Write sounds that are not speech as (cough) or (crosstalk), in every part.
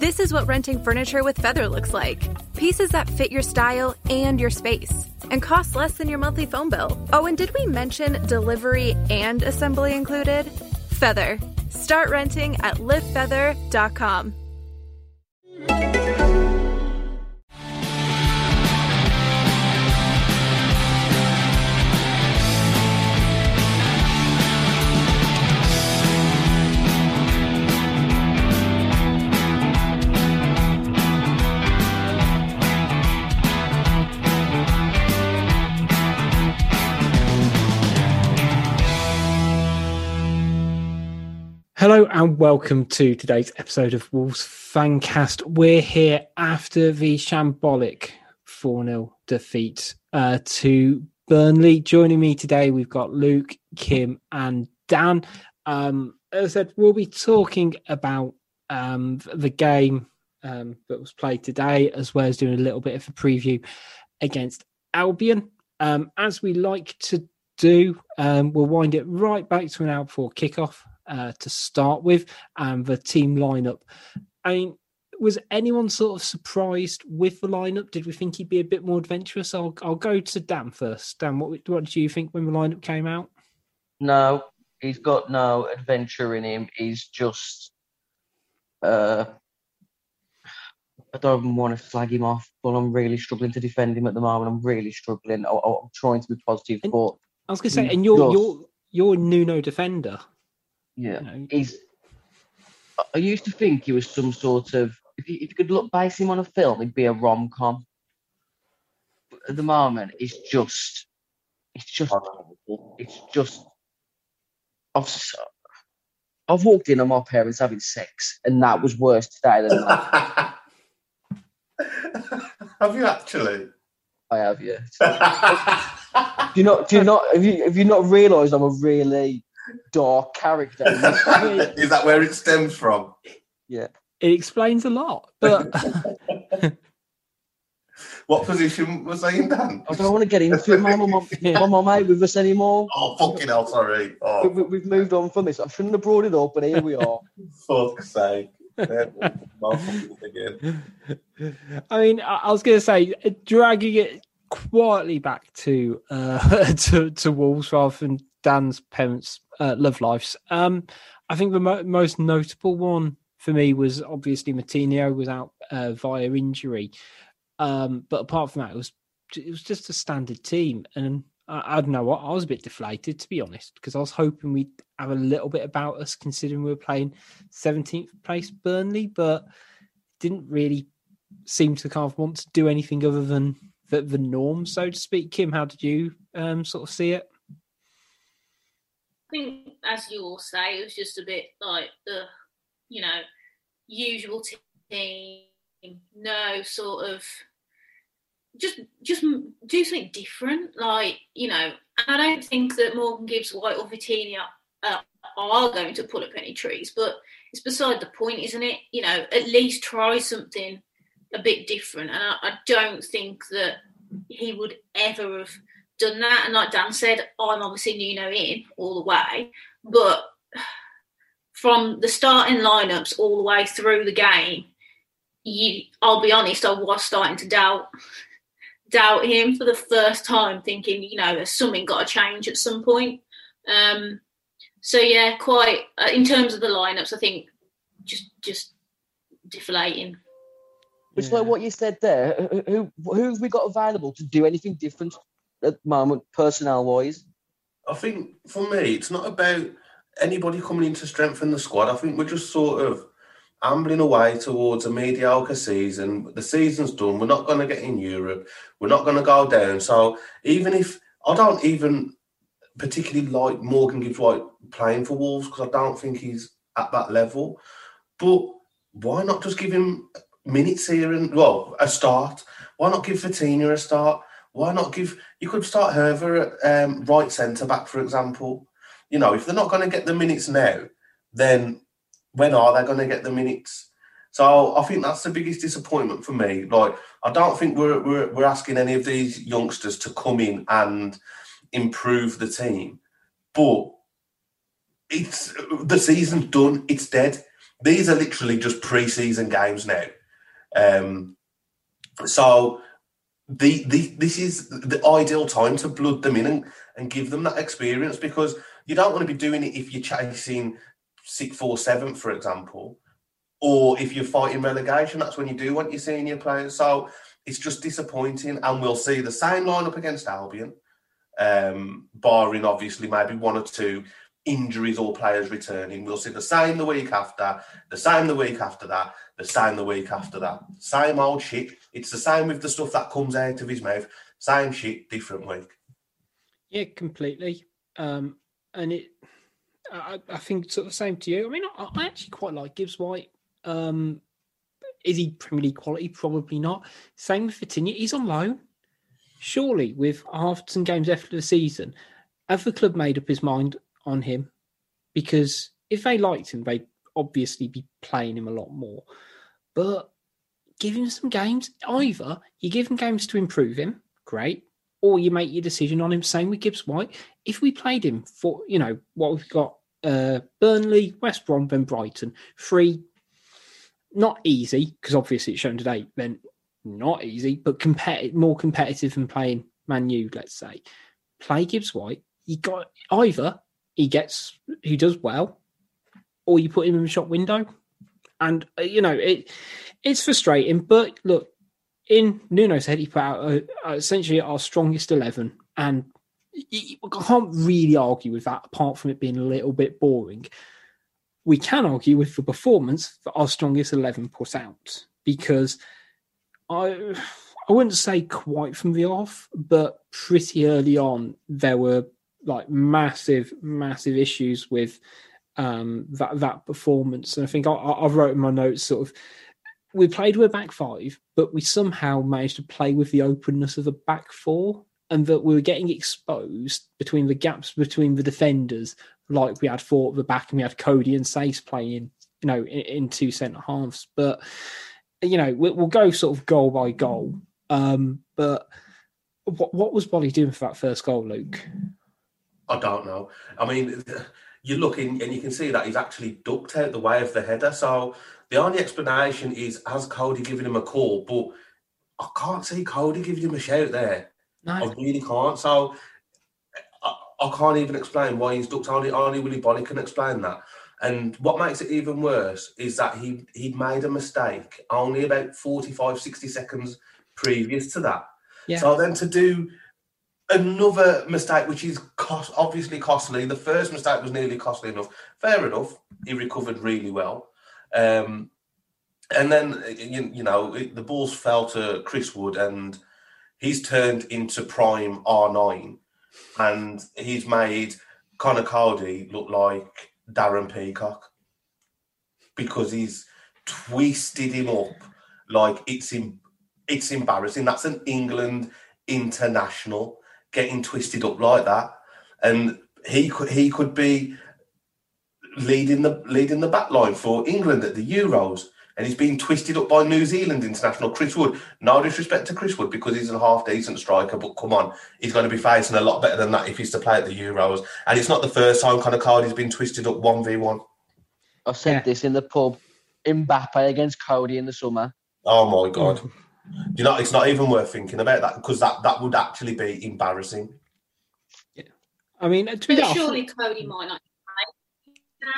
This is what renting furniture with Feather looks like pieces that fit your style and your space and cost less than your monthly phone bill. Oh, and did we mention delivery and assembly included? Feather. Start renting at livefeather.com. Hello and welcome to today's episode of Wolves Fancast. We're here after the shambolic 4 0 defeat uh, to Burnley. Joining me today, we've got Luke, Kim, and Dan. Um, as I said, we'll be talking about um, the game um, that was played today, as well as doing a little bit of a preview against Albion. Um, as we like to do, um, we'll wind it right back to an hour before kickoff uh, to start with, and the team lineup. I mean, was anyone sort of surprised with the lineup? Did we think he'd be a bit more adventurous? I'll I'll go to Dan first. Dan, what what did you think when the lineup came out? No, he's got no adventure in him. He's just. Uh, I don't even want to flag him off, but I'm really struggling to defend him at the moment. I'm really struggling. I, am trying to be positive, and, but I was going to say, and you're just, you're you're a Nuno defender. Yeah, you know, he's. I used to think he was some sort of. If you, if you could look base him on a film, he'd be a rom com. But At the moment, it's just, it's just, it's just. I've, I've walked in on my parents having sex, and that was worse today than that. (laughs) have you actually? I have, yeah. do you not? Do you not? Have you? Have you not realised I'm a really dark character. (laughs) Is that where it stems from? Yeah. It explains a lot. But (laughs) what position was I in Dan? I don't want to get into it. (laughs) My mum, my mum ain't with us anymore. Oh fucking hell! Sorry. Oh. We, have moved on from this. I shouldn't have brought it up, but here we are. Fuck's sake. I mean, I was going to say, dragging it quietly back to uh, to, to Wolves rather than Dan's parents' uh, love lives. Um, I think the mo- most notable one for me was obviously Moutinho was out uh, via injury, um, but apart from that, it was it was just a standard team, and I, I don't know what I was a bit deflated to be honest because I was hoping we'd have a little bit about us considering we were playing 17th place Burnley, but didn't really seem to kind of want to do anything other than the, the norm, so to speak. Kim, how did you um, sort of see it? Think, as you all say, it was just a bit like the, you know, usual team. No sort of just just do something different. Like you know, I don't think that Morgan Gibbs White or Vitinha uh, are going to pull up any trees, but it's beside the point, isn't it? You know, at least try something a bit different. And I, I don't think that he would ever have done that. And like Dan said, I'm obviously Nuno in all the way, but from the starting lineups all the way through the game, you, I'll be honest, I was starting to doubt doubt him for the first time, thinking, you know, there's something got to change at some point. Um, so yeah, quite uh, in terms of the lineups, I think just just deflating. It's Yeah. like what you said there. Who, who who have we got available to do anything different at the moment, personnel wise? I think for me, it's not about anybody coming in to strengthen the squad. I think we're just sort of ambling away towards a mediocre season. The season's done. We're not going to get in Europe. We're not going to go down. So even if I don't even particularly like Morgan Gibbs White playing for Wolves because I don't think he's at that level. But why not just give him minutes here and well a start? Why not give Vitinha a start? Why not give? You could start Hoever at um, right centre back, for example. You know, if they're not going to get the minutes now, then when are they going to get the minutes? So I think that's the biggest disappointment for me. Like, I don't think we're we're, we're asking any of these youngsters to come in and improve the team, but it's the season's done. It's dead. These are literally just pre-season games now. Um, so the, the this is the ideal time to blood them in and, and give them that experience because you don't want to be doing it if you're chasing sixth or seventh, for example, or if you're fighting relegation. That's when you do want your senior players. So it's just disappointing, and we'll see the same lineup against Albion, um, barring obviously maybe one or two injuries or players returning. We'll see the same the week after, the same the week after that, same the week after that. Same old shit. It's the same with the stuff that comes out of his mouth. Same shit, different week. Yeah, completely. Um, and it, I, I think sort of the same to you. I mean, I, I actually quite like Gibbs White. Um, is he Premier League quality? Probably not. Same with Vitinha. He's on loan. Surely, with half some games after the season, have the club made up his mind on him? Because if they liked him, they'd obviously be playing him a lot more. But give him some games. Either you give him games to improve him, great, or you make your decision on him. Same with Gibbs White. If we played him for, you know, what we've got uh, Burnley, West Brom, then Brighton, three, not easy, because obviously it's shown today, then not easy, but more competitive than playing Man U, let's say. Play Gibbs White. You got either he gets, he does well, or you put him in the shop window. And, uh, you know, it it's frustrating, but look, in Nuno's head, he put out uh, uh, essentially our strongest 11. And you can't really argue with that, apart from it being a little bit boring. We can argue with the performance that our strongest 11 put out because I, I wouldn't say quite from the off, but pretty early on, there were like massive, massive issues with um, that that performance. And I think I, I wrote in my notes sort of we played with back five, but we somehow managed to play with the openness of a back four, and that we were getting exposed between the gaps between the defenders, like we had four at the back and we had Coady and Saïss playing, you know, in, in two centre halves. But you know, we, we'll go sort of goal by goal. Um, but what what was Boly doing for that first goal, Luke? I don't know. I mean, you look in and you can see that he's actually ducked out the way of the header. So the only explanation is has Coady given him a call, but I can't see Coady giving him a shout there. No. I really can't. So I, I can't even explain why he's ducked. Only only Willy Boly can explain that. And what makes it even worse is that he he'd made a mistake only about 45, 60 seconds previous to that. Yeah. So then to do another mistake, which is cost, obviously costly. The first mistake was nearly costly enough. Fair enough. He recovered really well. Um, and then, you, you know, it, the balls fell to Chris Wood and he's turned into prime R9 and he's made Conor Coady look like Darren Peacock because he's twisted him up like it's it's embarrassing. That's an England international getting twisted up like that, and he could he could be leading the leading the back line for England at the Euros. And he's being twisted up by New Zealand international Chris Wood. No disrespect to Chris Wood because he's a half decent striker, but come on, he's going to be facing a lot better than that if he's to play at the Euros. And it's not the first time kind of card he's been twisted up one v one. I said Yeah. this in the pub. Mbappe against Coady in the summer. Oh my god! (laughs) You know, it's not even worth thinking about that because that that would actually be embarrassing. Yeah. I mean, to be But surely Coady might not make.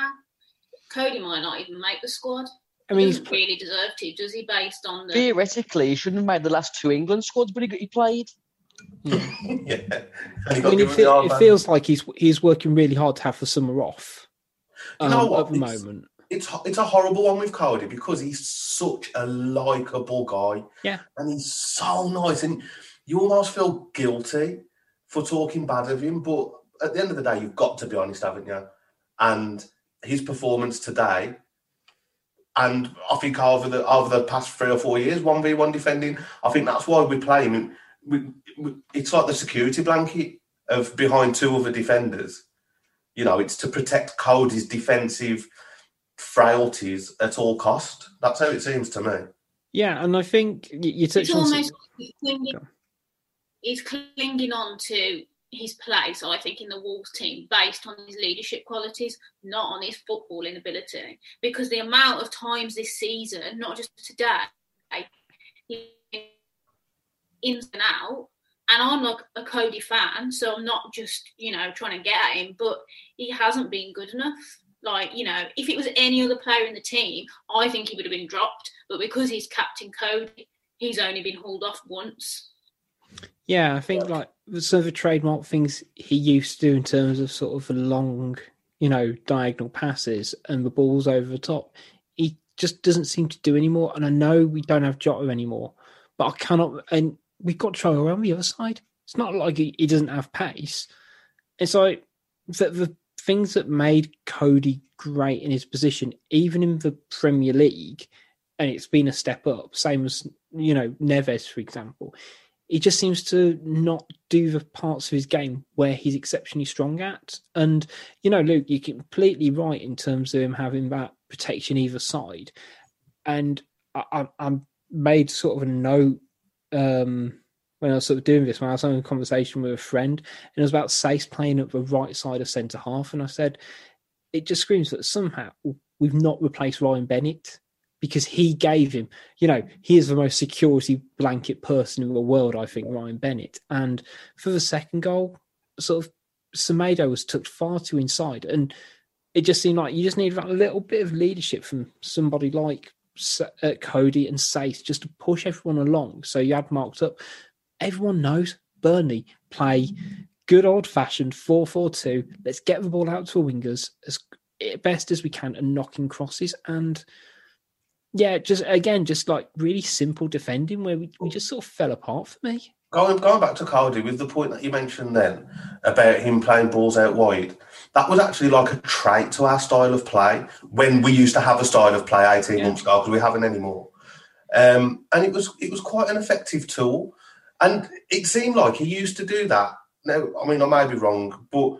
Coady might not even make the squad. I mean, he doesn't really deserve to, does he? Based on the theoretically, he shouldn't have made the last two England squads, but he, he played. (laughs) yeah, I mean, it, feel, it feels like he's he's working really hard to have the summer off. Um, you know what? At the it's, moment, it's it's a horrible one with Coady because he's such a likable guy. Yeah, and he's so nice, and you almost feel guilty for talking bad of him. But at the end of the day, you've got to be honest, haven't you? And his performance today, and I think over the over the past three or four years, one v one defending, I think that's why we play him. We, we, it's like the security blanket of behind two other defenders. You know, it's to protect Coady's defensive frailties at all cost. That's how it seems to me. Yeah, and I think you, you touched it's on. Almost clinging, he's clinging on to his place, I think, in the Wolves team based on his leadership qualities, not on his footballing ability. Because the amount of times this season, not just today, ins and out, and I'm like a Coady fan, so I'm not just, you know, trying to get at him, but he hasn't been good enough. Like, you know, if it was any other player in the team, I think he would have been dropped. But because he's Captain Coady, he's only been hauled off once. Yeah, I think like some of the trademark things he used to do in terms of sort of long, you know, diagonal passes and the balls over the top, he just doesn't seem to do anymore. And I know we don't have Jota anymore, but I cannot. And we've got Troy on the other side. It's not like he, he doesn't have pace. It's like the, the things that made Coady great in his position, even in the Premier League, and it's been a step up. Same as you know Neves, for example. He just seems to not do the parts of his game where he's exceptionally strong at. And you know, Luke, you're completely right in terms of him having that protection either side. And I, I, I made sort of a note um, when I was sort of doing this, when I was having a conversation with a friend, and it was about Saïss playing at the right side of centre half, and I said, it just screams that somehow we've not replaced Ryan Bennett because he gave him, you know, he is the most security blanket person in the world, I think, Ryan Bennett. And for the second goal, sort of Semedo was tucked far too inside, and it just seemed like you just need a little bit of leadership from somebody like uh, Coady and Saïss just to push everyone along. So you had marked up everyone knows Burnley play good old fashioned 4 4 2. Let's get the ball out to the wingers as best as we can and knocking crosses. And yeah, just again, just like really simple defending where we, we just sort of fell apart for me. Going, going back to Coady with the point that you mentioned then about him playing balls out wide, that was actually like a trait to our style of play when we used to have a style of play 18 yeah. months ago because we haven't anymore. Um, and it was it was quite an effective tool. And it seemed like he used to do that. Now, I mean, I may be wrong, but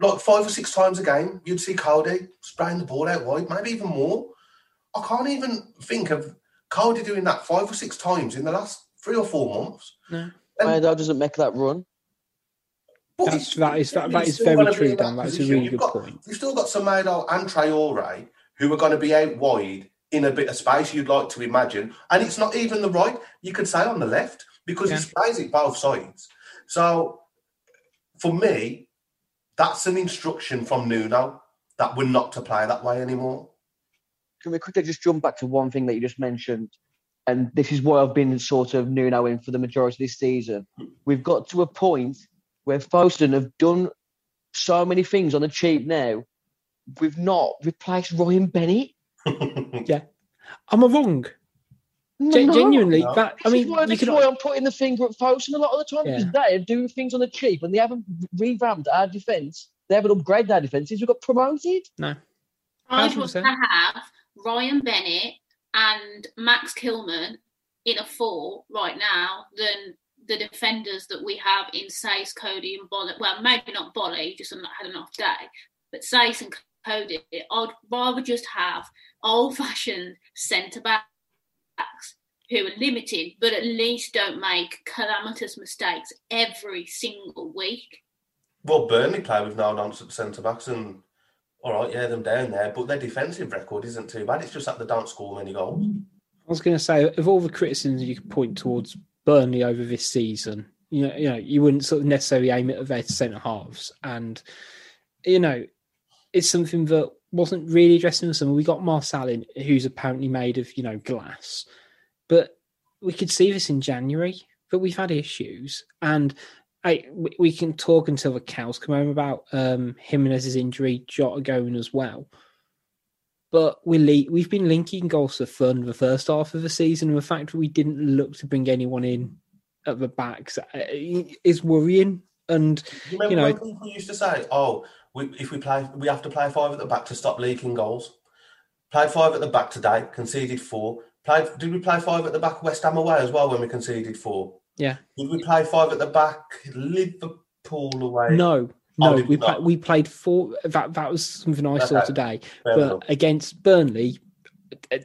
like five or six times a game, you'd see Coady spraying the ball out wide, maybe even more. I can't even think of Coady doing that five or six times in the last three or four months. No. And, doesn't make that run. That's, that is that, that is very true, Dan. That's a really you've good got, point. You've still got Semedo and Traore who are going to be out wide in a bit of space you'd like to imagine. And it's not even the right, you could say on the left because yeah. he sprays it both sides. So for me, that's an instruction from Nuno that we're not to play that way anymore. Can we quickly just jump back to one thing that you just mentioned? And this is why I've been sort of Nuno in for the majority of this season. We've got to a point where Fosun have done so many things on the cheap now. We've not replaced Ryan Bennett. (laughs) yeah. Am I wrong? No, genuinely, no. that I mean, why, this why I'm putting the finger at Fosun a lot of the time yeah. they're doing things on the cheap and they haven't revamped our defence. They haven't upgraded our defences. We've got promoted. No, I'd rather have Ryan Bennett and Max Kilman in a four right now than the defenders that we have in Saïss, Coady, and Boly. Well, maybe not Boly, just I'm not had an off day, but Saïss and Coady. I'd rather just have old-fashioned centre back who are limited, but at least don't make calamitous mistakes every single week. Well, Burnley play with no nonsense centre backs, and all right, yeah, them down there, but their defensive record isn't too bad. It's just that they don't score many goals. I was going to say, of all the criticisms you could point towards Burnley over this season, you know, you know, you wouldn't sort of necessarily aim it at their centre halves, and you know, it's something that wasn't really addressing the summer. We got Marçal in, who's apparently made of you know glass, but we could see this in January. But we've had issues, and I we can talk until the cows come home about um, Jimenez's injury, Jota going as well. But we le- we've been linking goals for fun the first half of the season, and the fact that we didn't look to bring anyone in at the backs uh, is worrying. And You you know, when people used to say, "Oh, we, if we play, we have to play five at the back to stop leaking goals." Played five at the back today, conceded four. Played. Did we play five at the back West Ham away as well when we conceded four? yeah, Did we play five at the back Liverpool away? no, Oh, no, did we we not? pla- we played four. That that was something I saw today. Fair but enough. against Burnley,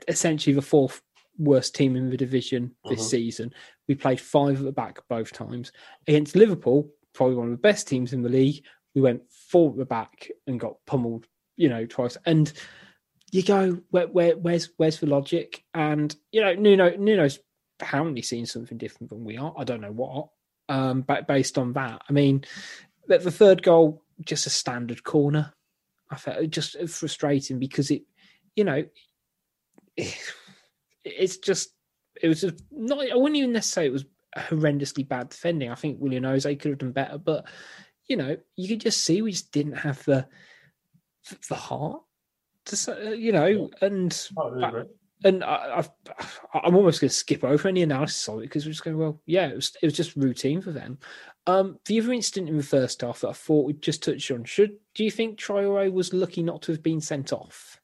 essentially the fourth worst team in the division this Mhm. season, we played five at the back both times. Against Liverpool, probably one of the best teams in the league, we went forward back and got pummeled, you know, twice. And you go, where, where where's where's the logic? And you know, Nuno Nuno's apparently seen something different than we are. I don't know what. Um, but based on that, I mean, the, the third goal just a standard corner. I felt just frustrating because it, you know, (sighs) it's just it was just not. I wouldn't even necessarily say it was horrendously bad defending. I think Willian José could have done better, but you know, you could just see we just didn't have the the heart to say, you know, and Totally and I, I've, I'm almost going to skip over any analysis of it because we're just going, well, yeah, it was, it was just routine for them. Um, the other incident in the first half that I thought we just touched on, should do you think Traore was lucky not to have been sent off?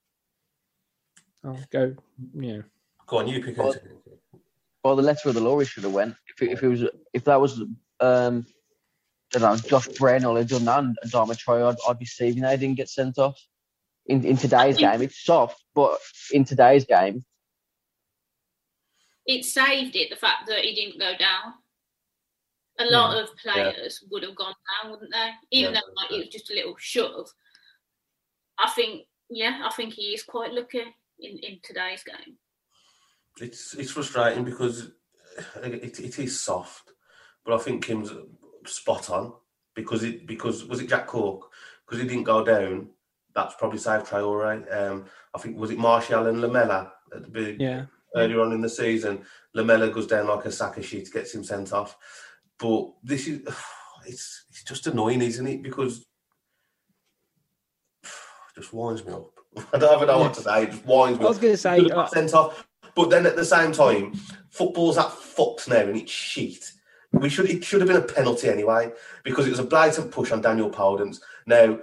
I'll go, yeah. Go on, you pick Well, it. Well, the letter of the law he should have went. If it, if it was if that was um, I don't know, Josh Brennan had done that and Dharma Troy, I'd, I'd be seeing they didn't get sent off. In in today's game, it's soft, but in today's game, It saved it, the fact that he didn't go down. A lot of players would have gone down, wouldn't they? Even Yeah. though like, it was just a little shove. I think, yeah, I think he is quite lucky in, in today's game. It's it's frustrating because uh, it, it is soft, but I think Kim's spot on because it because was it Jack Cork because he didn't go down. That's probably saved Traore. Um, I think was it Martial and Lamela at the big yeah, earlier on in the season. Lamela goes down like a sack of shit, gets him sent off. But this is (sighs) it's it's just annoying, isn't it? Because it (sighs) just winds me up. (laughs) I don't even know what to say. It just winds me I was going to say, uh, sent off. But then at the same time, football's that fucked now and it's shit. We should it should have been a penalty anyway because it was a blatant push on Daniel Podence. Now,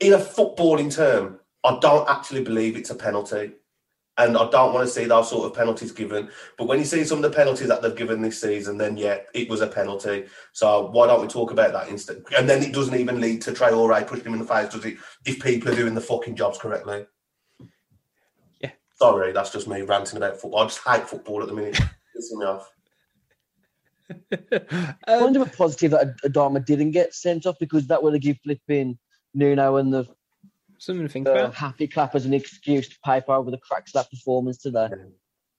in a footballing term, I don't actually believe it's a penalty, and I don't want to see those sort of penalties given. But when you see some of the penalties that they've given this season, then yeah, it was a penalty. So why don't we talk about that instead? And then it doesn't even lead to Traore pushing him in the face, does it? If people are doing the fucking jobs correctly. Yeah. Sorry, that's just me ranting about football. I just hate football at the minute. (laughs) Pissing me off. I um, wonder if positive that Adama didn't get sent off because that would have given flipping Nuno and the something to think uh, about. happy clappers an excuse to paper over the cracks of that performance today.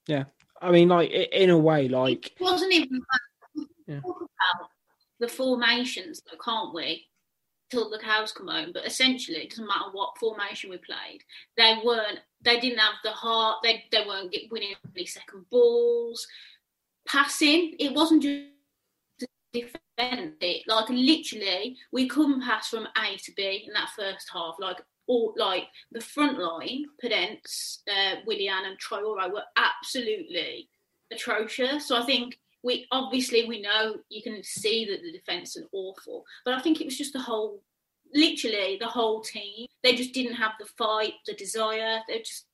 Yeah, I mean, like in a way, like It wasn't even we Yeah. talk about the formations, though, can't we? Till the cows come home. But essentially, it doesn't matter what formation we played. They weren't. They didn't have the heart. They they weren't get, winning any second balls. Passing. It wasn't just defend. Like literally, we couldn't pass from A to B in that first half. Like all like the front line, Podence, uh, Willian, and Traore were absolutely atrocious. So I think we obviously we know you can see that the defence is awful, but I think it was just the whole, literally the whole team. They just didn't have the fight, the desire. They just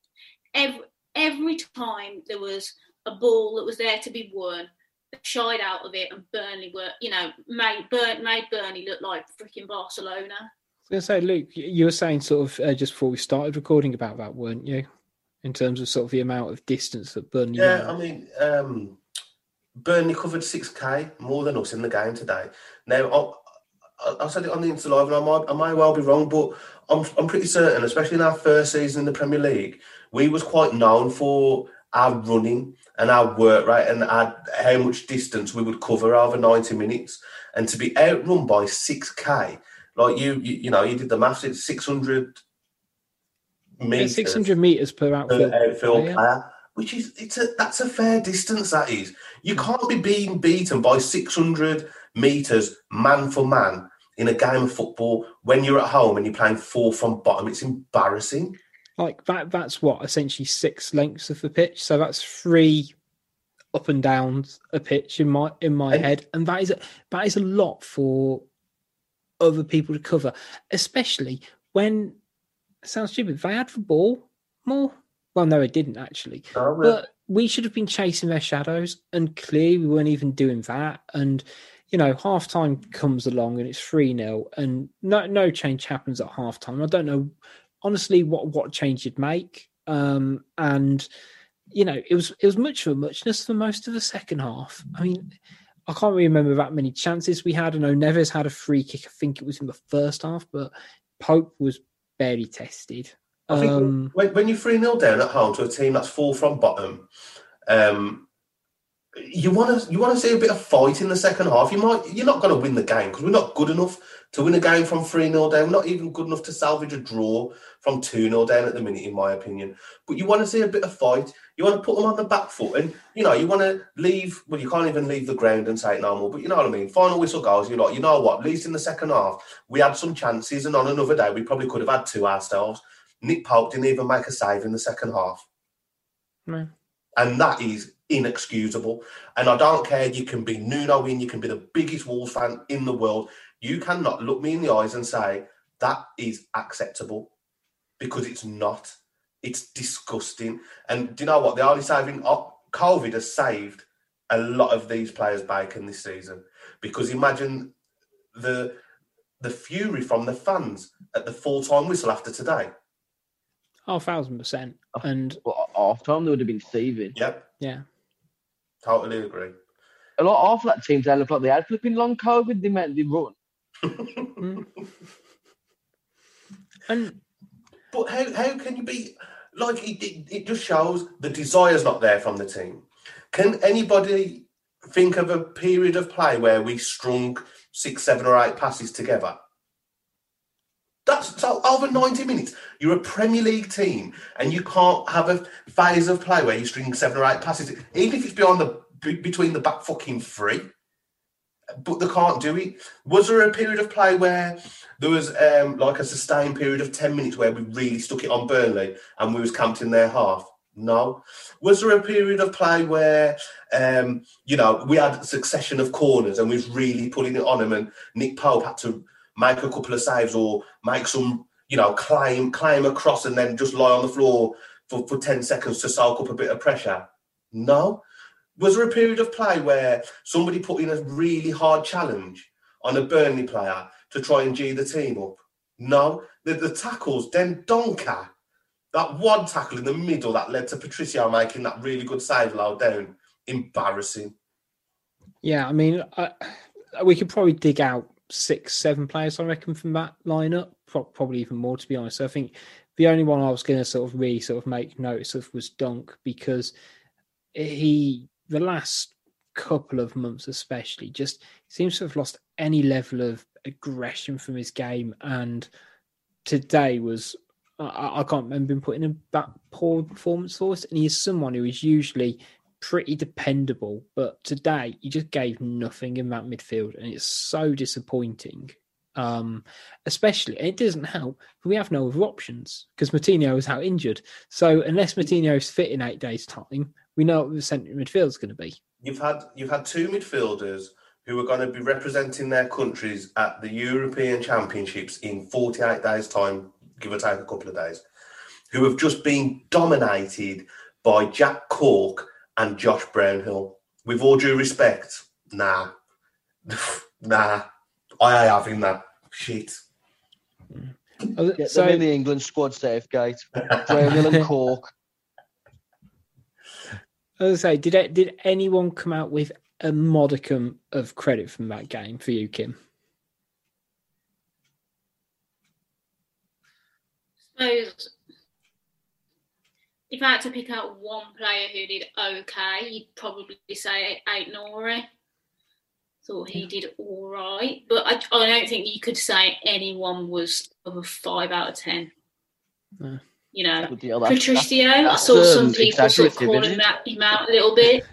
every every time there was a ball that was there to be won, they shied out of it, and Burnley were you know made Burn made Burnley look like freaking Barcelona. I was going to say, Luke, you were saying sort of uh, just before we started recording about that, weren't you? In terms of sort of the amount of distance that Burnley. Yeah, ran. I mean, um, Burnley covered 6k more than us in the game today. Now, I, I, I said it on the Insta Live, and I might, I might well be wrong, but I'm, I'm pretty certain, especially in our first season in the Premier League, we was quite known for our running and our work rate and our, how much distance we would cover over 90 minutes. And to be outrun by 6k, like you, you, you know, you did the maths, it's 600 meters, six hundred meters per outfield, per outfield player. player. Which is it's a that's a fair distance. That is, you mm. can't be being beaten by six hundred meters man for man in a game of football when you're at home and you're playing four from bottom. It's embarrassing. Like that. That's what essentially six lengths of the pitch. So that's three up and downs a pitch in my in my and, head, and that is a, that is a lot for other people to cover, especially when sounds stupid. They had the ball more. Well, no, it didn't actually. Oh, But we should have been chasing their shadows, and clearly we weren't even doing that. And you know, half time comes along and it's 3 0, and no no change happens at half time. I don't know honestly what, what change you'd make. Um, and you know, it was it was much of a muchness for most of the second half. I mean, I can't really remember that many chances we had. I know Neves had a free kick. I think it was in the first half, but Pope was barely tested. I think um, when, when you're 3 0 down at home to a team that's full from bottom, um, you want to you want to see a bit of fight in the second half. You might you're not going to win the game because we're not good enough to win a game from 3 0 down. We're not even good enough to salvage a draw from 2 0 down at the minute, in my opinion. But you want to see a bit of fight. You want to put them on the back foot, and you know you want to leave. Well, you can't even leave the ground and say it no more. But you know what I mean. Final whistle goes. You're like, you know what? At least in the second half, we had some chances, and on another day, we probably could have had two ourselves. Nick Pope didn't even make a save in the second half. No. And that is inexcusable. And I don't care. You can be Nuno in, you can be the biggest Wolves fan in the world. You cannot look me in the eyes and say that is acceptable because it's not. It's disgusting. And do you know what? The only saving oh, COVID has saved a lot of these players' bacon this season because imagine the the fury from the fans at the full time whistle after today. Oh, thousand percent. And well, half time they would have been seething. Yep. Yeah. Totally agree. A lot of that teams they look like they had flipping long COVID. They meant they run. (laughs) mm. And but how how can you be like it, it, just shows the desire's not there from the team. Can anybody think of a period of play where we strung six, seven, or eight passes together? That's so over 90 minutes. You're a Premier League team and you can't have a phase of play where you string seven or eight passes, even if it's beyond the between the back fucking three. But they can't do it. Was there a period of play where there was um, like a sustained period of 10 minutes where we really stuck it on Burnley and we was camped in their half? No. Was there a period of play where, um, you know, we had a succession of corners and we was really putting it on them and Nick Pope had to make a couple of saves or make some, you know, climb climb across and then just lie on the floor for, for 10 seconds to soak up a bit of pressure? No. Was there a period of play where somebody put in a really hard challenge on a Burnley player to try and G the team up? No. The, the tackles, Dendoncker, that one tackle in the middle that led to Patricio making that really good save low down, embarrassing. Yeah, I mean, I, we could probably dig out six, seven players, I reckon, from that lineup. Probably even more, to be honest. So I think the only one I was going to sort of really sort of make notice of was Dunk because he, the last couple of months especially, just seems to have lost any level of aggression from his game. And today was, I, I can't remember him putting in that poor performance for us. And he is someone who is usually pretty dependable, but today he just gave nothing in that midfield, and it's so disappointing. Um, especially, it doesn't help. We have no other options because Moutinho is out injured. So unless Moutinho is fit in eight days' time, we know what the centre midfield is going to be. You've had you've had two midfielders who are going to be representing their countries at the European Championships in 48 days' time, give or take a couple of days, who have just been dominated by Jack Cork and Josh Brownhill. With all due respect, nah, (laughs) nah, I have in that shit. Get so, in the England squad safe, gate. Brownhill and (laughs) Cork. As I say, did it, did anyone come out with a modicum of credit from that game for you, Kim? Suppose if I had to pick out one player who did okay, you'd probably say Ait-Nouri. Thought he did all right, but I, I, don't think you could say anyone was of a five out of ten. No. You know, Patricio. I saw some um, people sort of calling that him out a little bit.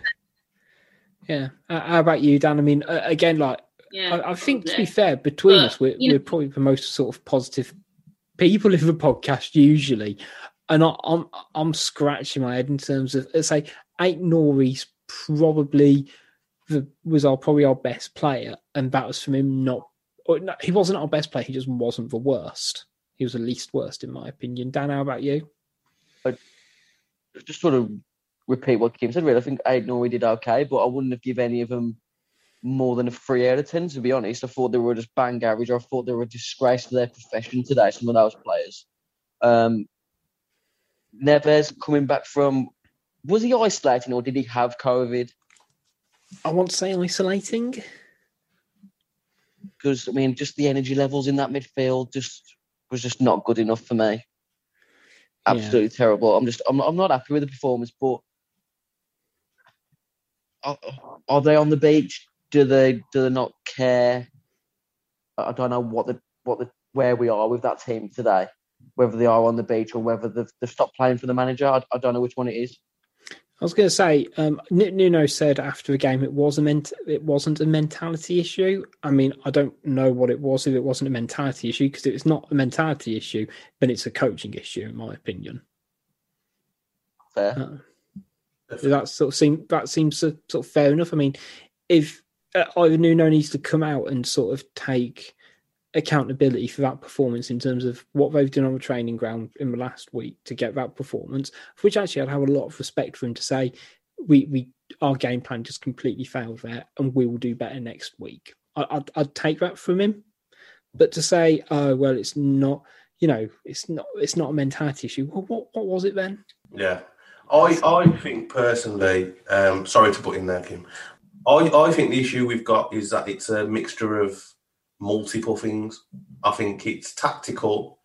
Yeah. Uh, how about you, Dan? I mean, uh, again, like, yeah, I, I think to be fair, between but, us, we're, we're probably the most sort of positive people (laughs) in the podcast usually. And I, am I'm, I'm scratching my head in terms of, let's say, Aït-Nouri's probably the, was our probably our best player, and that was from him not. no, he wasn't our best player. He just wasn't the worst. He was the least worst, in my opinion. Dan, how about you? I just sort of repeat what Kim said. Really, I think Aït-Nouri did okay, but I wouldn't have given any of them more than a three out of ten. To be honest, I thought they were just bang average. I thought they were a disgrace to their profession today. Some of those players. Um, Neves coming back from was he isolating or did he have COVID? I want to say isolating. Because I mean, just the energy levels in that midfield just was just not good enough for me. Absolutely yeah. terrible. I'm just I'm I'm not happy with the performance, but are, are they on the beach? Do they do they not care? I don't know what the what the where we are with that team today. Whether they are on the beach or whether they've, they've stopped playing for the manager, I, I don't know which one it is. I was going to say, um, Nuno said after the game it was a ment- it wasn't a mentality issue. I mean, I don't know what it was if it wasn't a mentality issue because it's not a mentality issue, but it's a coaching issue, in my opinion. Fair. Uh, that sort of seem that seems sort of fair enough. I mean, if uh, either Nuno needs to come out and sort of take accountability for that performance in terms of what they've done on the training ground in the last week to get that performance, which actually I'd have a lot of respect for him to say, we we our game plan just completely failed there, and we will do better next week. I, I'd, I'd take that from him, but to say, oh well, it's not, you know, it's not it's not a mentality issue. Well, what what was it then? Yeah, I I think personally, um, sorry to put in there, Kim. I I think the issue we've got is that it's a mixture of multiple things. I think it's tactical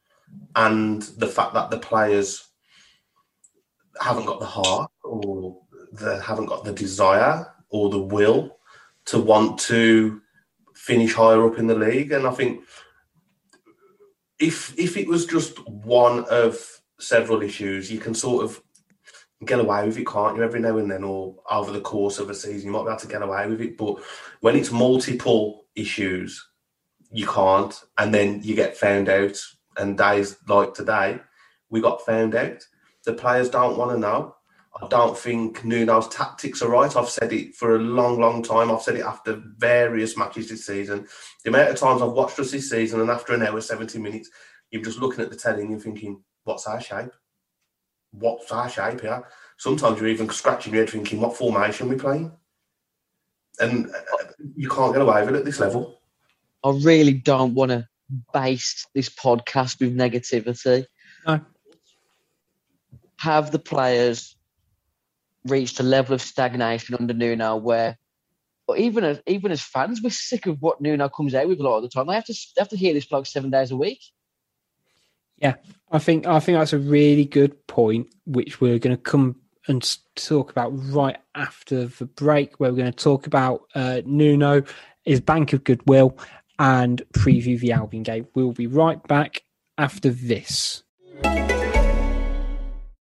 and the fact that the players haven't got the heart or they haven't got the desire or the will to want to finish higher up in the league. And I think if if it was just one of several issues, you can sort of get away with it, can't you? Every now and then, or over the course of a season, you might be able to get away with it. But when it's multiple issues, you can't, and then you get found out. And days like today, we got found out. The players don't want to know. I don't think Nuno's tactics are right. I've said it for a long, long time. I've said it after various matches this season. The amount of times I've watched us this season, and after an hour, 70 minutes, you're just looking at the telly and thinking, what's our shape? What's our shape here? Sometimes you're even scratching your head thinking, what formation we playing? And uh, you can't get away with it at this level. I really don't want to base this podcast with negativity. No. Have the players reached a level of stagnation under Nuno where, or even as even as fans, we're sick of what Nuno comes out with a lot of the time. They have to they have to hear this bloke seven days a week. Yeah, I think I think that's a really good point, which we're going to come and talk about right after the break, where we're going to talk about uh, Nuno, his bank of goodwill, and preview the Albion game. We'll be right back after this.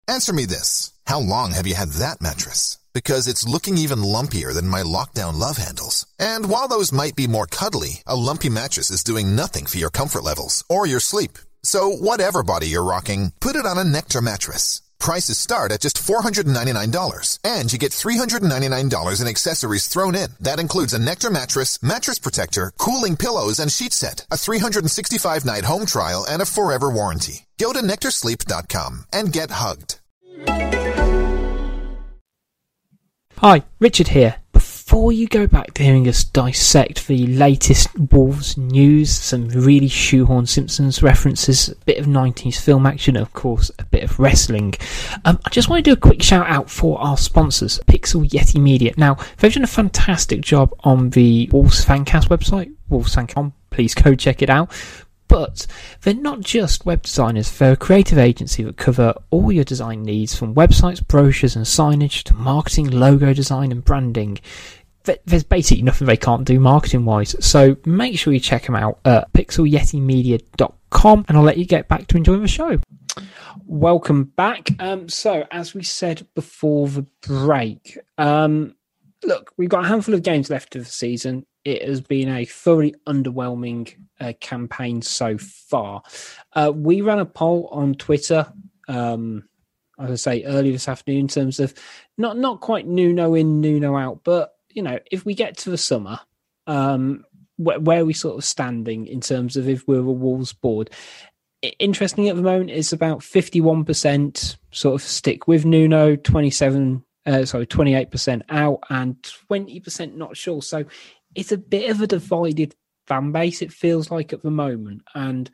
Answer me this. How long have you had that mattress? Because it's looking even lumpier than my lockdown love handles. And while those might be more cuddly, a lumpy mattress is doing nothing for your comfort levels or your sleep. So whatever body you're rocking, put it on a Nectar mattress. Prices start at just $499, and you get $399 in accessories thrown in. That includes a Nectar mattress, mattress protector, cooling pillows, and sheet set, a 365-night home trial, and a forever warranty. Go to NectarSleep.com and get hugged. Hi, Richard here before you go back to hearing us dissect the latest Wolves news, some really shoehorn Simpsons references, a bit of 90s film action, of course, a bit of wrestling, um, I just want to do a quick shout out for our sponsors, Pixel Yeti Media. Now, they've done a fantastic job on the Wolves Fancast website, wolvesfancast.com. Please go check it out. But they're not just web designers, they're a creative agency that cover all your design needs from websites, brochures, and signage to marketing, logo design, and branding there's basically nothing they can't do marketing wise. So make sure you check them out at pixelyetimedia.com com, and I'll let you get back to enjoying the show. Welcome back. Um, so, as we said before the break, um, look, we've got a handful of games left of the season. It has been a thoroughly underwhelming uh, campaign so far. Uh, we ran a poll on Twitter, um, as I say, earlier this afternoon in terms of not not quite Nuno in, Nuno out, but you know, if we get to the summer, um, where, where are we sort of standing in terms of if we're a Wolves board? Interesting at the moment is about 51% sort of stick with Nuno, 27 uh, sorry, 28% out and 20% not sure. So it's a bit of a divided fan base, it feels like at the moment. And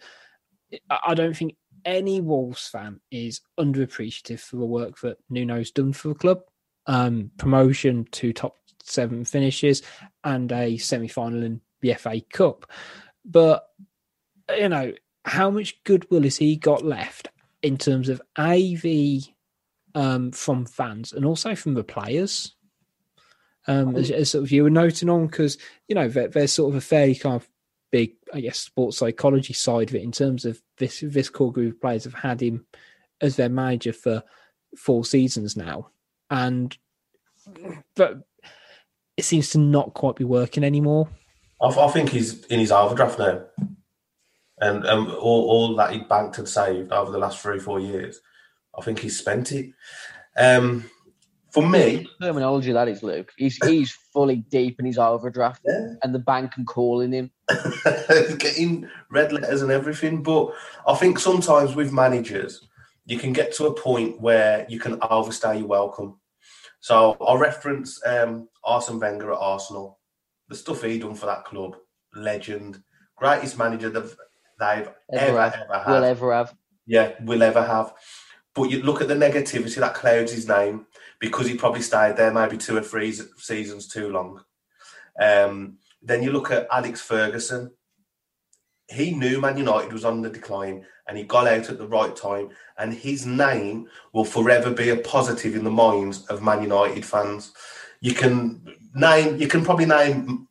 I don't think any Wolves fan is underappreciative for the work that Nuno's done for the club. Um, promotion to top seven finishes and a semi final in the FA Cup. But, you know, how much goodwill has he got left in terms of AV um, from fans and also from the players? Um, as, as, sort of you were noting on, because you know there, there's sort of a fairly kind of big, I guess, sports psychology side of it in terms of this this core group of players have had him as their manager for four seasons now, and but it seems to not quite be working anymore. I, I think he's in his overdraft now, and um, all, all that he banked and saved over the last three four years, I think he's spent it. Um, for me, terminology that is, Luke. He's he's fully deep in his overdraft, yeah. and the bank can calling him, (laughs) getting red letters and everything. But I think sometimes with managers, you can get to a point where you can overstay your welcome. So I'll reference um, Arsene Wenger at Arsenal. The stuff he done for that club, legend, greatest manager they've, they've ever, ever, ever have. Will ever have. Yeah, will ever have. But you look at the negativity that clouds his name because he probably stayed there maybe two or three seasons too long. Um, then you look at Alex Ferguson. He knew Man United was on the decline and he got out at the right time. And his name will forever be a positive in the minds of Man United fans. You can name, you can probably name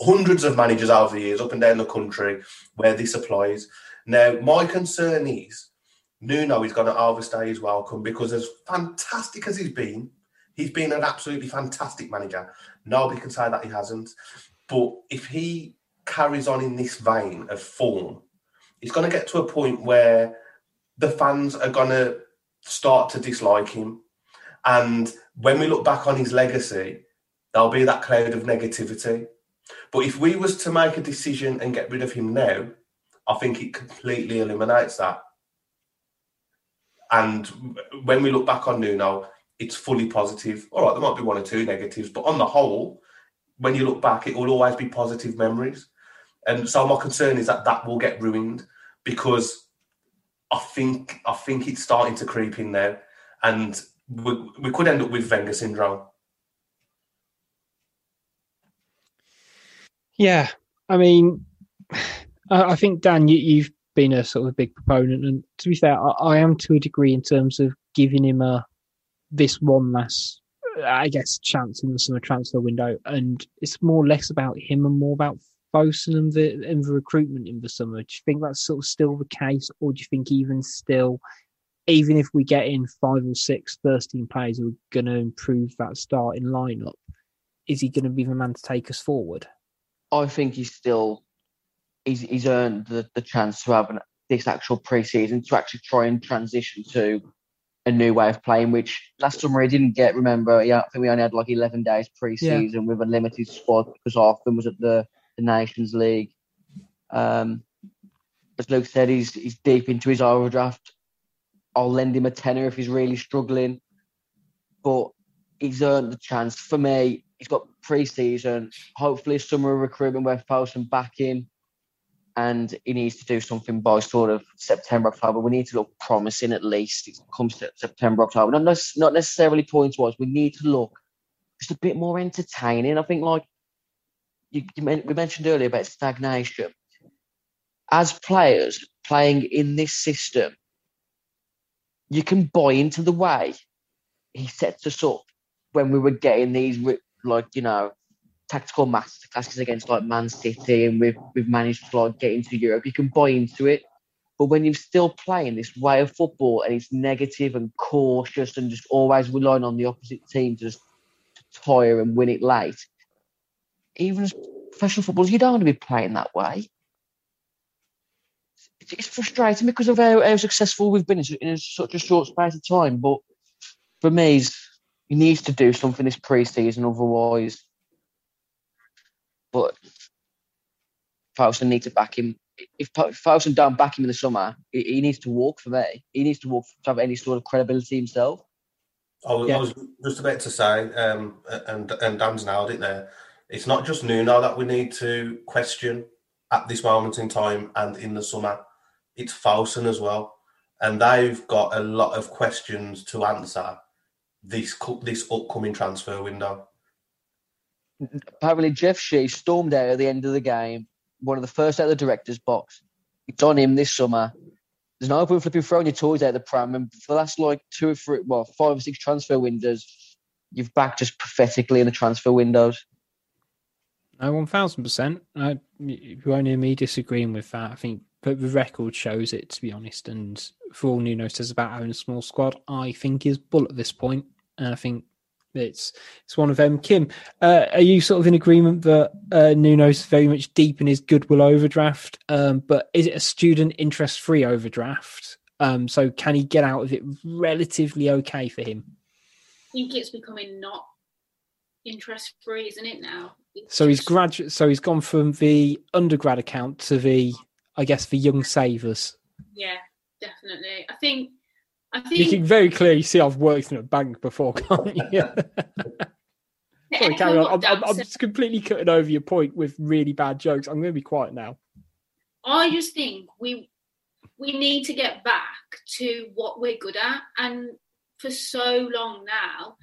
hundreds of managers over the years up and down the country where this applies. Now, my concern is Nuno is going to overstay his welcome because as fantastic as he's been, he's been an absolutely fantastic manager. Nobody can say that he hasn't. But if he carries on in this vein of form, he's going to get to a point where the fans are going to start to dislike him. And when we look back on his legacy, there'll be that cloud of negativity. But if we was to make a decision and get rid of him now, I think it completely eliminates that. And when we look back on Nuno, it's fully positive. All right, there might be one or two negatives, but on the whole, when you look back, it will always be positive memories. And so my concern is that that will get ruined because I think I think it's starting to creep in now, and we, we could end up with Wenger syndrome. Yeah, I mean, I think Dan, you, you've been a sort of a big proponent, and to be fair, I, I am to a degree in terms of giving him a this one last, I guess, chance in the summer transfer window, and it's more or less about him and more about Fosun and the and the recruitment in the summer. Do you think that's sort of still the case, or do you think even still, even if we get in five or six first team players who are going to improve that starting lineup, is he going to be the man to take us forward? I think he's still he's, he's earned the, the chance to have an, this actual preseason to actually try and transition to a new way of playing, which last summer he didn't get. Remember, yeah, I think we only had like 11 days preseason yeah. with a limited squad because half of them was at the, the Nations League. Um, as Luke said, he's he's deep into his overdraft. I'll lend him a tenner if he's really struggling, but he's earned the chance. For me, he's got pre-season. Hopefully, summer recruitment where Fosun back in and he needs to do something by sort of September, October. We need to look promising at least. It comes to September, October. Not, not necessarily points wise. We need to look just a bit more entertaining. I think, like you, you we mentioned earlier about stagnation. As players playing in this system, you can buy into the way he sets us up when we were getting these, like, you know, tactical masterclasses against like Man City, and we've we've managed to like get into Europe. You can buy into it. But when you're still playing this way of football and it's negative and cautious and just always relying on the opposite team to just tire and win it late, even as professional footballers, you don't want to be playing that way. It's frustrating because of how, how successful we've been in such a short space of time. But for me, he needs to do something this pre-season, otherwise. But Fosun needs to back him. If Fosun don't back him in the summer, he, he, needs to walk for me. He needs to walk to have any sort of credibility himself. I was, yeah. I was just about to say, um, and and Dan's nailed it there. It's not just Nuno that we need to question at this moment in time and in the summer. It's Fosun as well, and they've got a lot of questions to answer this this upcoming transfer window. Apparently, Jeff Shi stormed out at the end of the game, one of the first out of the director's box. It's on him this summer. There's no point flipping throwing your toys out of the pram. And for the last like two or three, well, five or six transfer windows, you've backed just pathetically in the transfer windows. No, one thousand percent. You won't hear me disagreeing with that. I think but the record shows it, to be honest. And for all Nuno says about having a small squad, I think is bull at this point. And I think it's it's one of them. Kim, uh, are you sort of in agreement that uh, Nuno's very much deep in his goodwill overdraft? Um, but is it a student interest free overdraft? Um, so can he get out of it relatively okay for him? I think it's becoming not interest free, isn't it now? It's so he's graduate. So he's gone from the undergrad account to the, I guess, the young savers. Yeah, definitely. I think I think you can very clearly see I've worked in a bank before, can't you? (laughs) (laughs) Sorry, carry on. I'm, I'm, I'm, just completely cutting over your point with really bad jokes. I'm going to be quiet now. I just think we we need to get back to what we're good at, and for so long now,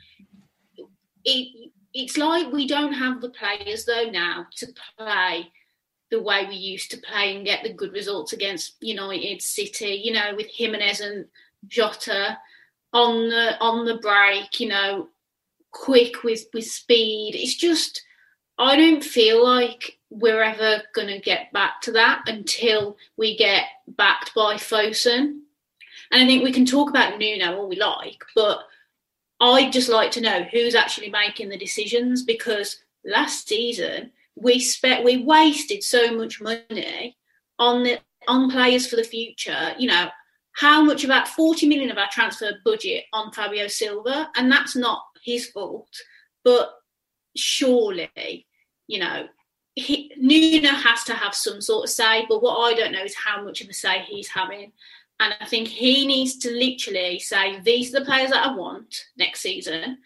it it's like we don't have the players though now to play the way we used to play and get the good results against United City. You know, with Jimenez and Jota on the on the break, you know, quick with with speed. It's just I don't feel like we're ever to get back to that until we get backed by Fosun. And I think we can talk about Nuno all we like, but I'd just like to know who's actually making the decisions because last season we spent we wasted so much money on the on players for the future. You know, how much about 40 million of our transfer budget on Fabio Silva, and that's not his fault. But surely, you know, he, Nuno has to have some sort of say. But what I don't know is how much of a say he's having. And I think he needs to literally say, these are the players that I want next season.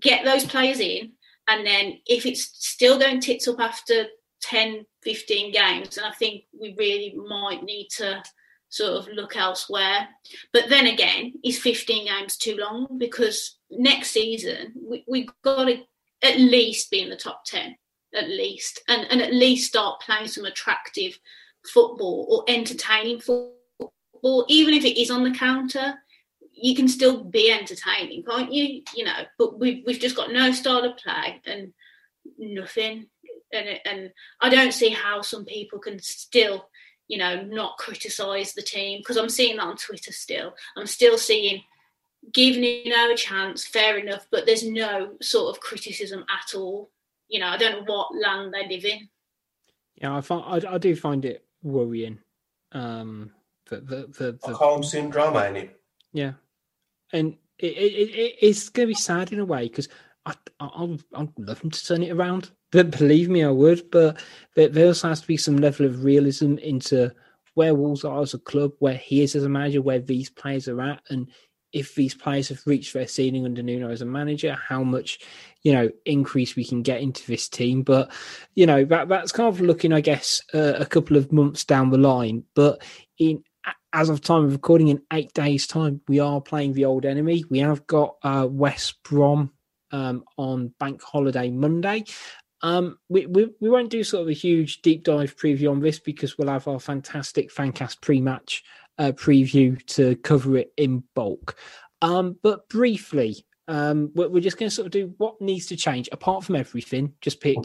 Get those players in. And then if it's still going tits up after 10, 15 games, then I think we really might need to sort of look elsewhere. But then again, is 15 games too long? Because next season, we, we've got to at least be in the top 10, at least, and, and at least start playing some attractive football or entertaining football, even if it is on the counter. You can still be entertaining, can't you? You know, but we've we've just got no style of play and nothing, and and I don't see how some people can still you know, not criticise the team because I'm seeing that on Twitter still. I'm still seeing giving Nuno a chance, fair enough, but there's no sort of criticism at all. You know, I don't know what land they live in. Yeah, I find I, I do find it worrying. Um, the the the, the Stockholm syndrome, ain't it? Yeah, and it, it, it it's going to be sad in a way because I, I I'd love him to turn it around. But believe me, I would. But there also has to be some level of realism into where Wolves are as a club, where he is as a manager, where these players are at, and if these players have reached their ceiling under Nuno as a manager, how much you know increase we can get into this team. But you know that that's kind of looking, I guess, uh, a couple of months down the line. But in as of time of recording, in eight days' time, we are playing the old enemy. We have got uh, West Brom um, on Bank Holiday Monday. Um, we, we, we won't do sort of a huge deep dive preview on this because we'll have our fantastic Fancast pre-match uh, preview to cover it in bulk. Um, but briefly, um, we're, we're just going to sort of do what needs to change apart from everything. Just pick,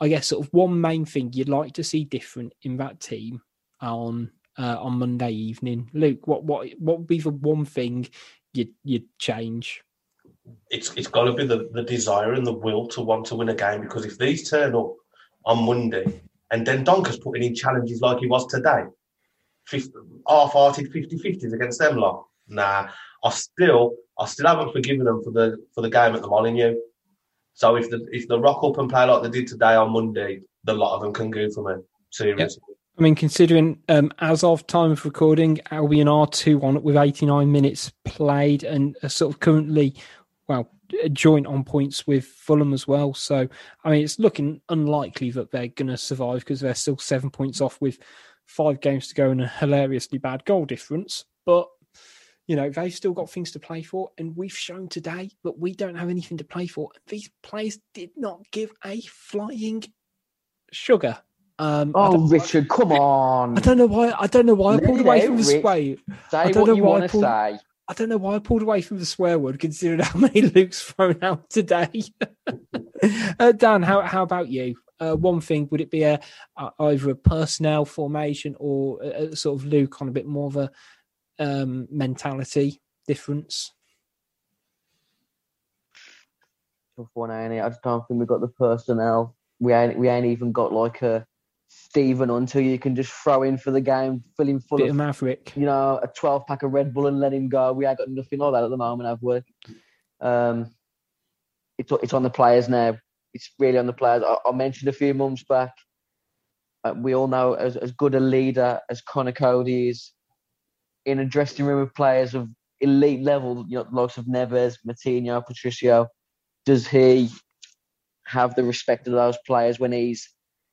I guess, sort of one main thing you'd like to see different in that team on uh, on Monday evening. Luke, what what what would be the one thing you'd you'd change? It's it's got to be the, the desire and the will to want to win a game because if these turn up on Monday and then Donker's putting in challenges like he was today, half-hearted 50-50s against them lot, nah, I still I still haven't forgiven them for the for the game at the Molineux. So if the if the rock up and play like they did today on Monday, the lot of them can go for me. Seriously. Yep. I mean, considering um, as of time of recording, Albion are two on with 89 minutes played and are sort of currently, well, joint on points with Fulham as well. So, I mean, it's looking unlikely that they're going to survive because they're still seven points off with five games to go and a hilariously bad goal difference. But you know, they've still got things to play for. And we've shown today that we don't have anything to play for. These players did not give a flying sugar. Um, oh, Richard, come on! I don't know why. I don't know why I pulled away from the swear. Say what you want to say. I don't know why I pulled away from the swear word, considering how (laughs) many Luke's thrown out today. (laughs) uh, Dan, how how about you? Uh, one thing would it be a, a either a personnel formation or a, a sort of Luke on a bit more of a um, mentality difference? Tough one, ain't it? I just don't think we've got the personnel. We ain't we ain't even got like a Stephen until you can just throw in for the game, fill him full Bit of, of Maverick. You know, a twelve pack of Red Bull and let him go. We ain't got nothing like that at the moment, have we? Um, it's it's on the players now. It's really on the players. I, I mentioned a few months back. Uh, we all know as, as good a leader as Conor Coady is in a dressing room of players of elite level, you know, lots of Neves, Moutinho, Patricio, does he have the respect of those players when he's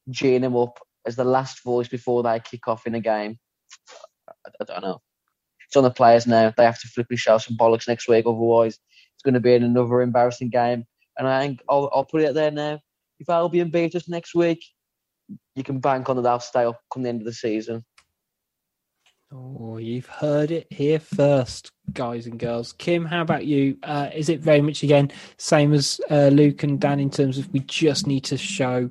geeing them up as the last voice before they kick off in a game? I, I don't know. It's on the players now. They have to flip and show some bollocks next week, otherwise it's going to be another embarrassing game. And I think I'll, I'll put it there now. If Albion beat us next week, you can bank on that they'll stay up come the end of the season. Oh, you've heard it here first, guys and girls. Kim, how about you? Uh, is it very much again same as uh, Luke and Dan in terms of we just need to show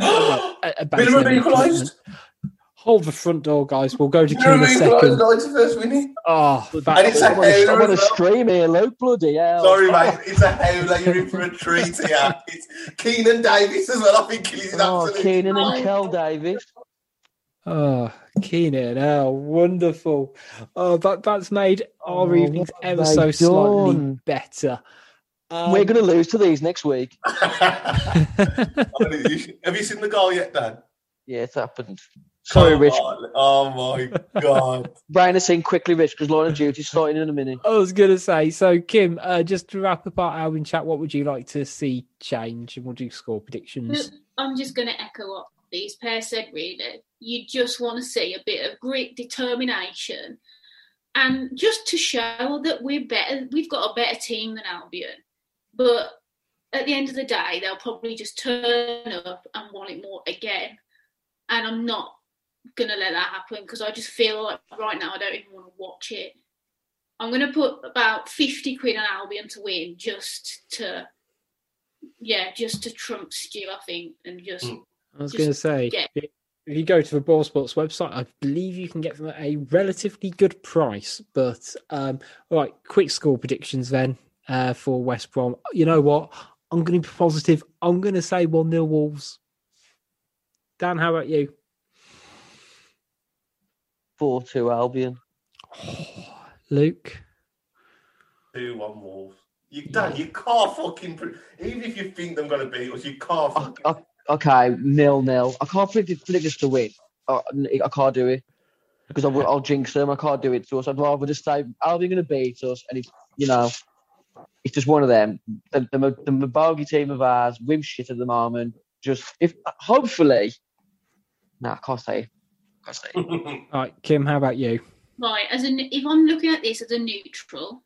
well, (gasps) a, a bit equalised? Hold the front door, guys. We'll go to Kim in a second. First, Winnie. Oh, ah, that, and it's a howler. I want to stream here, Luke. Bloody hell. Sorry, ah. mate. It's a howler. You're in for a (laughs) treat here. It's Keinan Davis as well. I think he's oh, absolutely. Keinan and Kel Davis. Oh, ah, Keenan, oh, wonderful. Oh, that, that's made our oh, evenings ever so done? slightly better. Um, We're going to lose to these next week. (laughs) Have you seen the goal yet, Dan? Yeah, it's happened. Sorry, Rich. Oh my god. (laughs) Brian is saying quickly, Rich, because Line of Duty's starting in a minute. I was going to say, so Kim, uh, just to wrap up our Albion chat, what would you like to see change? And we'll do score predictions. I'm just going to echo what these pairs said, really you just want to see a bit of grit, determination, and just to show that we're better. We've got a better team than Albion, but at the end of the day, they'll probably just turn up and want it more again. And I'm not gonna let that happen because I just feel like right now I don't even want to watch it. I'm gonna put about 50 quid on Albion to win just to, yeah, just to trump Stu, I think, and just. Hmm. I was going to say, if you go to the Ball Sports website, I believe you can get them at a relatively good price. But um, all right, quick score predictions then uh, for West Brom. You know what? I'm going to be positive. I'm going to say 1 0 Wolves. Dan, how about you? 4 2 Albion. Oh, (sighs) Luke? 2 1 Wolves. You, Dan, you can't fucking. Even if you think they're going to beat us, you can't fucking. I, I, okay, nil nil. I can't predict, predict us to win. I, I can't do it because I'll, I'll jinx them. I can't do it to us. I'd rather just say Albion going to beat us, and it's you know, it's just one of them. The, the, the, the bogey team of ours, with shit at the moment. Just if hopefully, nah, I can't say. Can't say. (laughs) All right, Kim, how about you? Right, as an if I'm looking at this as a neutral,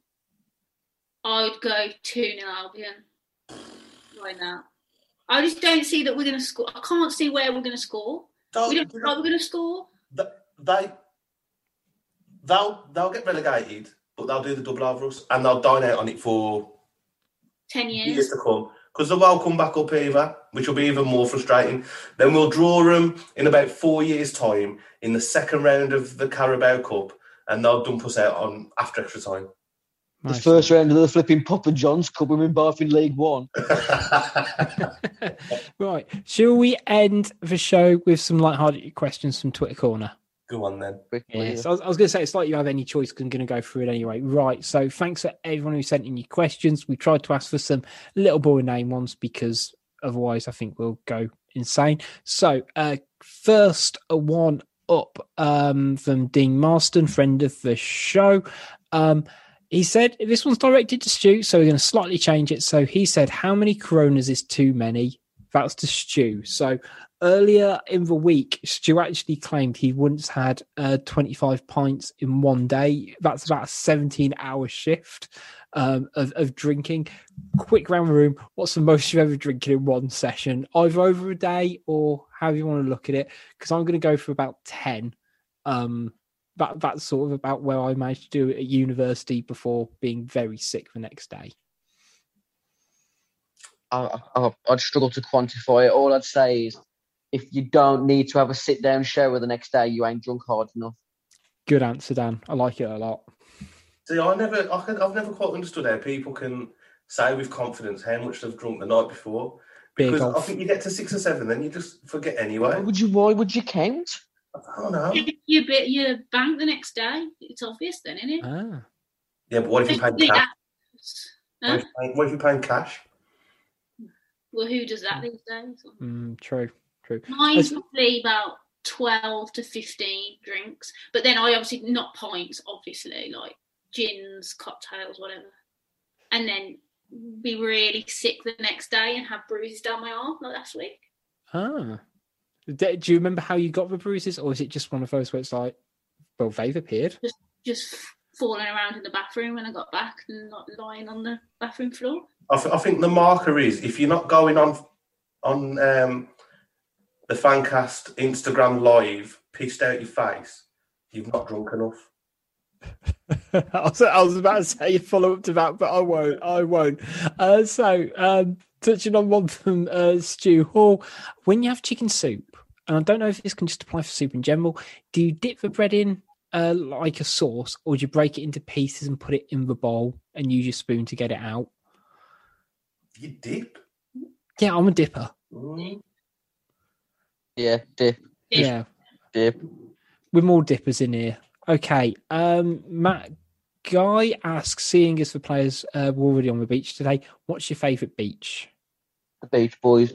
I would go two 0 Albion right now. I just don't see that we're going to score. I can't see where we're going to score. Don't, we don't think we're going to score. They, they'll they'll get relegated, but they'll do the double over us, and they'll dine out on it for ten years. years to come. because they won't come back up either, which will be even more frustrating. Then we'll draw them in about four years' time in the second round of the Carabao Cup, and they'll dump us out on after extra time. The first round of the flipping Papa John's Cup, we're in both in League One. (laughs) (laughs) right. Shall we end the show with some light-hearted questions from Twitter Corner? Go on then. Yes, I was, I was going to say it's like you have any choice because I'm going to go through it anyway. Right. So thanks for everyone who sent in your questions. We tried to ask for some little boring name ones because otherwise I think we'll go insane. So uh, first one up um, from Dean Marston, friend of the show. Um, he said this one's directed to Stu, so we're going to slightly change it. So he said, "How many Coronas is too many?" That's to Stu. So earlier in the week, Stu actually claimed he once had uh, 25 pints in one day. That's about a 17 hour shift um, of, of drinking. Quick round the room. What's the most you've ever drinking in one session, either over a day or how you want to look at it? Because I'm going to go for about 10. Um, that that's sort of about where I managed to do it at university before being very sick the next day. I, I, I'd struggle to quantify it. All I'd say is if you don't need to have a sit down shower the next day, you ain't drunk hard enough. Good answer, Dan. I like it a lot. See, I never, I can, I've never quite understood how people can say with confidence how much they've drunk the night before. Because I think you get to six or seven, then you just forget anyway. Why would you? Why would you count? I don't know. You, you, bit, you bank the next day. It's obvious then, isn't it? Ah. Yeah, but what if you pay Especially cash? that- What if, you pay- what if you're paying cash? Well, who does that these days? Mm, true, true. Mine's As- probably about 12 to 15 drinks. But then I obviously, not pints, obviously, like gins, cocktails, whatever. And then be really sick the next day and have bruises down my arm like last week. Ah. Do do you remember how you got the bruises, or is it just one of those where it's like, well, they've appeared? Just falling around in the bathroom when I got back and not lying on the bathroom floor. I, th- I think the marker is if you're not going on on um, the Fancast Instagram live, pissed out your face, you've not drunk enough. (laughs) I, was, I was about to say you follow up to that, but I won't. I won't. Uh, so, um, touching on one from uh, Stu Hall, when you have chicken soup, and I don't know if this can just apply for soup in general, do you dip the bread in uh, like a sauce, or do you break it into pieces and put it in the bowl and use your spoon to get it out? You dip. Yeah, I'm a dipper. Mm. Yeah, dip, Yeah, dip. we're more dippers in here. Okay, um, Matt Guy asks, seeing as the players uh, were already on the beach today, what's your favourite beach? The Beach Boys.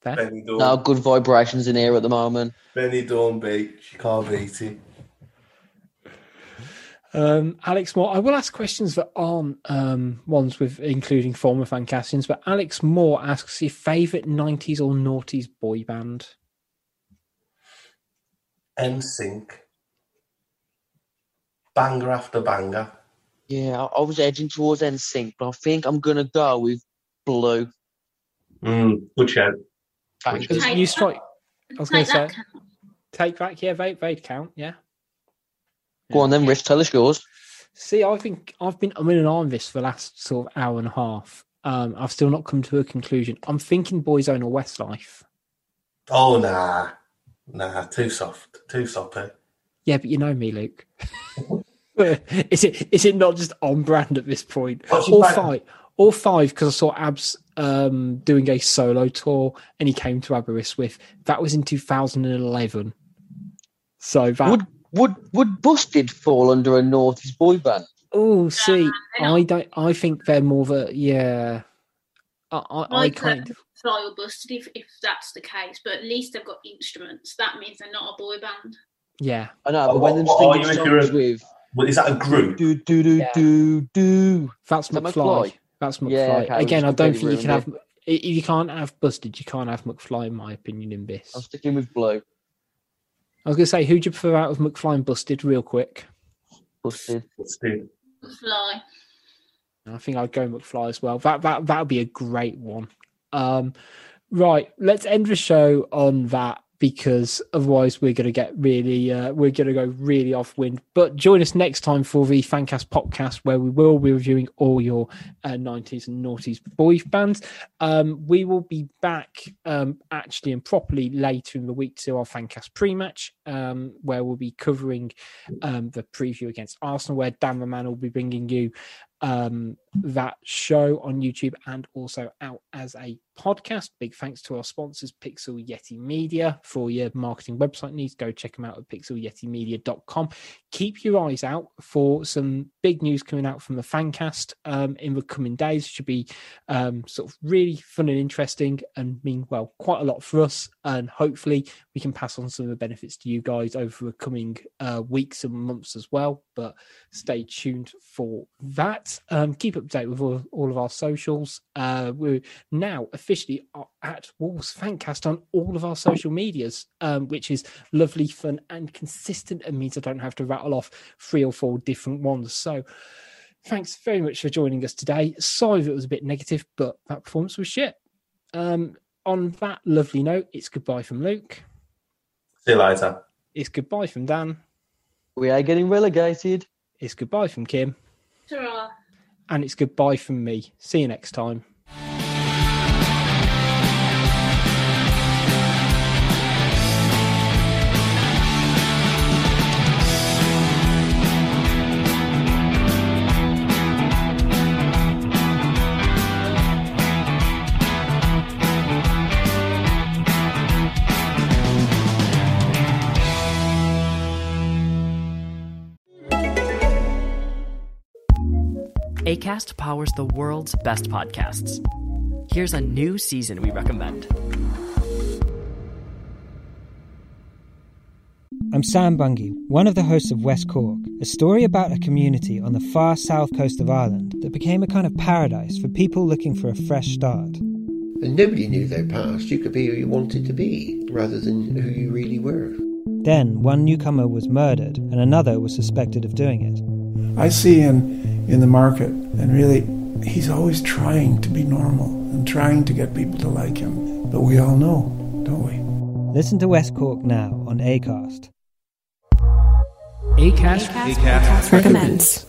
Fair? Benny No good vibrations in here at the moment. Benidorm Beach. You can't beat it. Um, Alex Moore, I will ask questions that aren't um, ones with including former Fancastians, but Alex Moore asks your favourite 90s or noughties boy band. NSYNC. Banger after banger. Yeah, I, I was edging towards NSYNC, but I think I'm gonna go with Blue. Mm, good shout. Thank you strike, I was going to say, count. take back, yeah, they, they'd count, yeah. Go on then, Rich, tell us yours. See, I think I've been I'm in an on this for the last sort of hour and a half. Um, I've still not come to a conclusion. I'm thinking Boyzone or Westlife. Oh, nah. Nah, too soft. Too soppy. Yeah, but you know me, Luke. (laughs) is it is it not just on brand at this point? What's your All five, all five, because I saw Abs um, doing a solo tour, and he came to Aberystwyth. That was in 2011. So that Would would would Busted fall under a noughties boy band? oh, see, they're I don't. I think they're more of a yeah. I I, I kind of Fly or busted if, if that's the case, but at least they've got instruments. That means they're not a boy band. yeah. I know, Oh, but when them oh, oh, what- what are singing you if you're songs a- with Well, is that a group? do do do Yeah. do do. That's Is that McFly. McFly? That's McFly. Yeah, okay, Again, I don't think you can have. If you can't have Busted, you can't have McFly, in my opinion. In this, I'm sticking with Blue. I was going to say, who'd you prefer out of McFly and Busted, real quick? Busted. Steve. Fly. I think I'd go McFly as well. That that that would be a great one. Um, right, let's end the show on that. Because otherwise we're going to get really uh, we're going to go really off wind. But join us next time for the fancast podcast where we will be reviewing all your uh, 90s and noughties boy bands. Um, we will be back um, actually and properly later in the week to our fancast pre-match um, where we'll be covering um, the preview against arsenal where dan the man will be bringing you um, that show on YouTube and also out as a podcast. Big thanks to our sponsors, Pixel Yeti Media, for your marketing website needs. Go check them out at pixelyetimedia.com. Keep your eyes out for some big news coming out from the Fancast um, in the coming days. Should be um, sort of really fun and interesting and mean, well, quite a lot for us. And hopefully we can pass on some of the benefits to you guys over the coming uh, weeks and months as well. But stay tuned for that. Um, keep up to date with all, all of our socials. Uh, we're now officially at Wolves Fancast on all of our social medias, um, which is lovely, fun, and consistent, and means I don't have to rattle off three or four different ones. So, thanks very much for joining us today. Sorry if it was a bit negative, but that performance was shit. Um, on that lovely note, it's goodbye from Luke. See you later. It's goodbye from Dan. We are getting relegated. It's goodbye from Kim. Ta-ra. And it's goodbye from me. See you next time. ACAST powers the world's best podcasts. Here's a new season we recommend. I'm Sam Bungey, one of the hosts of West Cork, a story about a community on the far south coast of Ireland that became a kind of paradise for people looking for a fresh start. And nobody knew their past. You could be who you wanted to be rather than who you really were. Then one newcomer was murdered and another was suspected of doing it. I see in in the market, and really, he's always trying to be normal and trying to get people to like him. But we all know, don't we? Listen to West Cork now on Acast. Acast, Acast, Acast recommends.